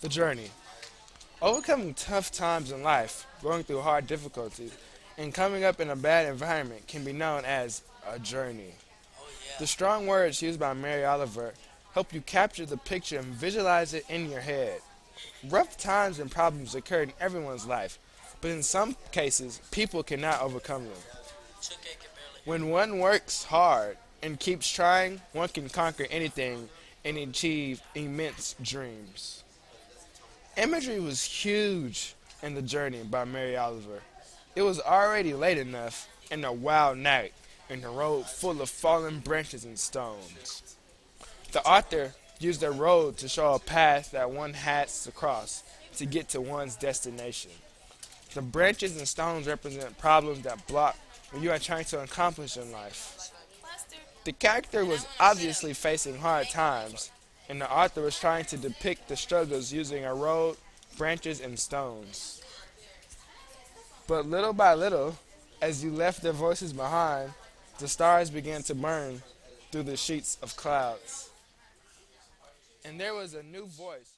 The journey. Overcoming tough times in life, going through hard difficulties, and coming up in a bad environment can be known as a journey. The strong words used by Mary Oliver help you capture the picture and visualize it in your head. Rough times and problems occur in everyone's life, but in some cases, people cannot overcome them. When one works hard and keeps trying, one can conquer anything and achieve immense dreams. Imagery was huge in The Journey by Mary Oliver. It was already late enough in a wild night and a road full of fallen branches and stones. The author used a road to show a path that one has to cross to get to one's destination. The branches and stones represent problems that block what you are trying to accomplish in life. The character was obviously facing hard times, and the author was trying to depict the struggles using a road, branches, and stones. But little by little, as you left their voices behind, the stars began to burn through the sheets of clouds. And there was a new voice.